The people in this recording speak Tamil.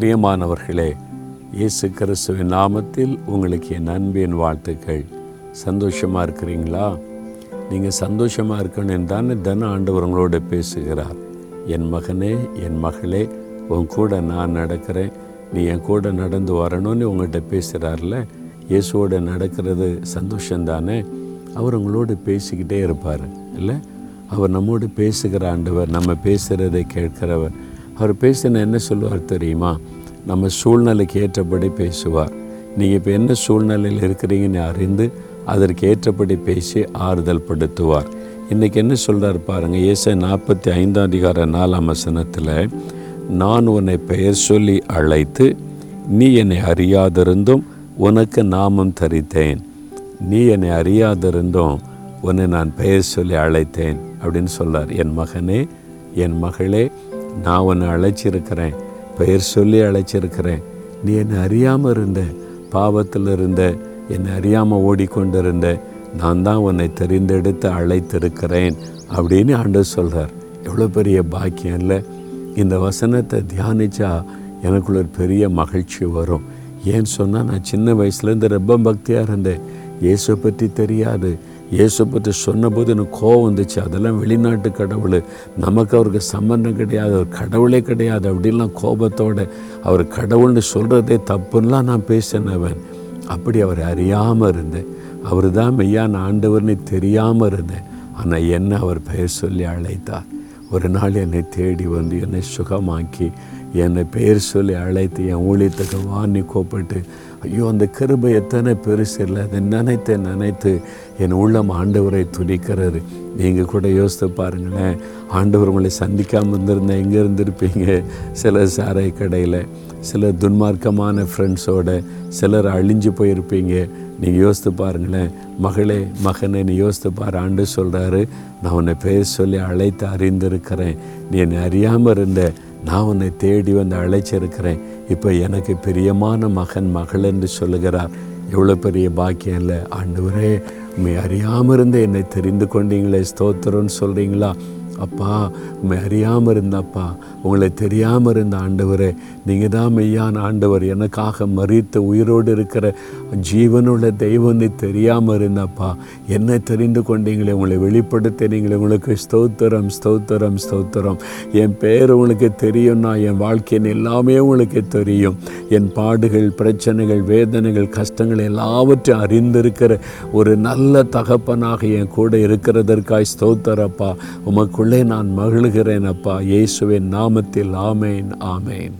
பிரியமானவர்களே இயேசு கிறிஸ்துவின் நாமத்தில் உங்களுக்கு என் அன்பின் வாழ்த்துக்கள். சந்தோஷமாக இருக்கிறீங்களா? நீங்கள் சந்தோஷமாக இருக்கணும் தானே தின ஆண்டவர் உங்களோட பேசுகிறார். என் மகனே என் மகளே உன் கூட நான் நடக்கிறேன். நீ என் கூட நடந்து வரணும்னு உங்கள்கிட்ட பேசுகிறார்ல இயேசுவோட நடக்கிறது சந்தோஷந்தானே அவர் உங்களோடு பேசிக்கிட்டே இருப்பார் இல்லை? அவர் நம்மோடு பேசுகிற ஆண்டவர் நம்ம பேசுகிறதை கேட்கிறவர். அவர் பேசின என்ன சொல்லுவார் தெரியுமா? நம்ம சூழ்நிலைக்கு ஏற்றபடி பேசுவார். நீங்கள் இப்போ என்ன சூழ்நிலையில் இருக்கிறீங்கன்னு அறிந்து அதற்கு ஏற்றபடி பேசி ஆறுதல் படுத்துவார். இன்றைக்கி என்ன சொல்கிறார் பாருங்கள் ஏசை நாற்பத்தி ஐந்தாம் அதிகார நாலாம் வசனத்தில் நான் உன்னை பெயர் சொல்லி அழைத்து நீ என்னை அறியாதிருந்தும் உனக்கு நாமம் தரித்தேன். நீ என்னை அறியாதிருந்தும் உன்னை நான் பெயர் சொல்லி அழைத்தேன். அப்படின்னு சொல்கிறார் என் மகனே என் மகளே நான் உன்னை அழைச்சிருக்கிறேன். பெயர் சொல்லி அழைச்சிருக்கிறேன். நீ என்னை அறியாமல் இருந்த பாவத்தில் இருந்த என்னை அறியாமல் ஓடிக்கொண்டிருந்த நான் தான் உன்னை தெரிந்தெடுத்து அழைத்திருக்கிறேன் அப்படின்னு ஆண்டு சொல்கிறார் எவ்வளோ பெரிய பாக்கியம் இல்லை? இந்த வசனத்தை தியானிச்சா எனக்குள்ள ஒரு பெரிய மகிழ்ச்சி வரும். ஏன்னு சொன்னால் நான் சின்ன வயசுலேருந்து ரொம்ப பக்தியாக இருந்தேன். இயேசு பற்றி தெரியாது. இயேசு பற்றி சொன்னபோது எனக்கு கோவம் வந்துச்சு. அதெல்லாம் வெளிநாட்டு கடவுள். நமக்கு அவருக்கு சம்பந்தம் கிடையாது. அவர் கடவுளே கிடையாது. அப்படின்லாம் கோபத்தோட அவர் கடவுள்னு சொல்கிறதே தப்புன்னெலாம் நான் பேசினவன் அப்படி அவர் அறியாமல் இருந்தேன். அவர் தான் மெய்யான ஆண்டவர்னு தெரியாமல் இருந்தேன். ஆனால் என்ன அவர் பெயர் சொல்லி அழைத்தார். ஒரு நாள் என்னை தேடி வந்து என்னை சுகமாக்கி என்னை பெயர் சொல்லி அழைத்து என் ஊழியத்துக்கு வாணி கூப்பிட்டு ஐயோ அந்த கிருபை எத்தனை பெருசு இல்லை. அதை நினைத்து நினைத்து என் உள்ளம் ஆண்டவரை துணிக்கிறார் நீங்கள் கூட யோசித்து பாருங்களேன் ஆண்டவர் உங்களை சந்திக்காமல் இருந்திருந்தேன் எங்கே இருந்திருப்பீங்க? சில சாரை கடையில் சில துன்மார்க்கமான ஃப்ரெண்ட்ஸோட சிலர் அழிஞ்சு போயிருப்பீங்க. நீங்கள் யோசித்து பாருங்களேன் மகளே மகனை நீ யோசித்து பாரு. ஆண்டு சொல்கிறாரு நான் உன்னை பேர் சொல்லி அழைத்து அறிந்திருக்கிறேன். நீ என்னை அறியாமல் இருந்த நான் உன்னை தேடி வந்து அழைச்சிருக்கிறேன். இப்போ எனக்கு பிரியமான மகன் மகள் என்று சொல்லுகிறார். எவ்வளோ பெரிய பாக்கியம் இல்லை. ஆண்டவரே உண்மை அறியாமல் இருந்து என்னை தெரிந்து கொண்டீங்களே ஸ்தோத்திரம்னு சொல்கிறீங்களா அப்பா உண்மை அறியாமல் இருந்தப்பா. உங்களை தெரியாமல் இருந்த ஆண்டவரே நீங்கள் தான் மெய்யான ஆண்டவர். எனக்காக மறித்து உயிரோடு இருக்கிற ஜீவனுள்ள தெய்வம் தெரியாமல் இருந்தப்பா. என்னை தெரிந்து கொண்டீங்களே உங்களை வெளிப்படுத்தினீங்களே உங்களுக்கு ஸ்தோத்திரம் ஸ்தோத்திரம் ஸ்தோத்திரம். என் பேர் உங்களுக்கு தெரியும்னா என் வாழ்க்கையின் எல்லாமே உங்களுக்கு தெரியும். என் பாடுகள் பிரச்சனைகள் வேதனைகள் கஷ்டங்கள் எல்லாவற்றையும் அறிந்திருக்கிற ஒரு நல்ல தகப்பனாக என் கூட இருக்கிறதற்காய் ஸ்தோத்திரப்பா. உமக்குள்ள உள்ளே நான் மகிழ்கிறேன் அப்பா. இயேசுவின் நாமத்தில் ஆமேன் ஆமேன்.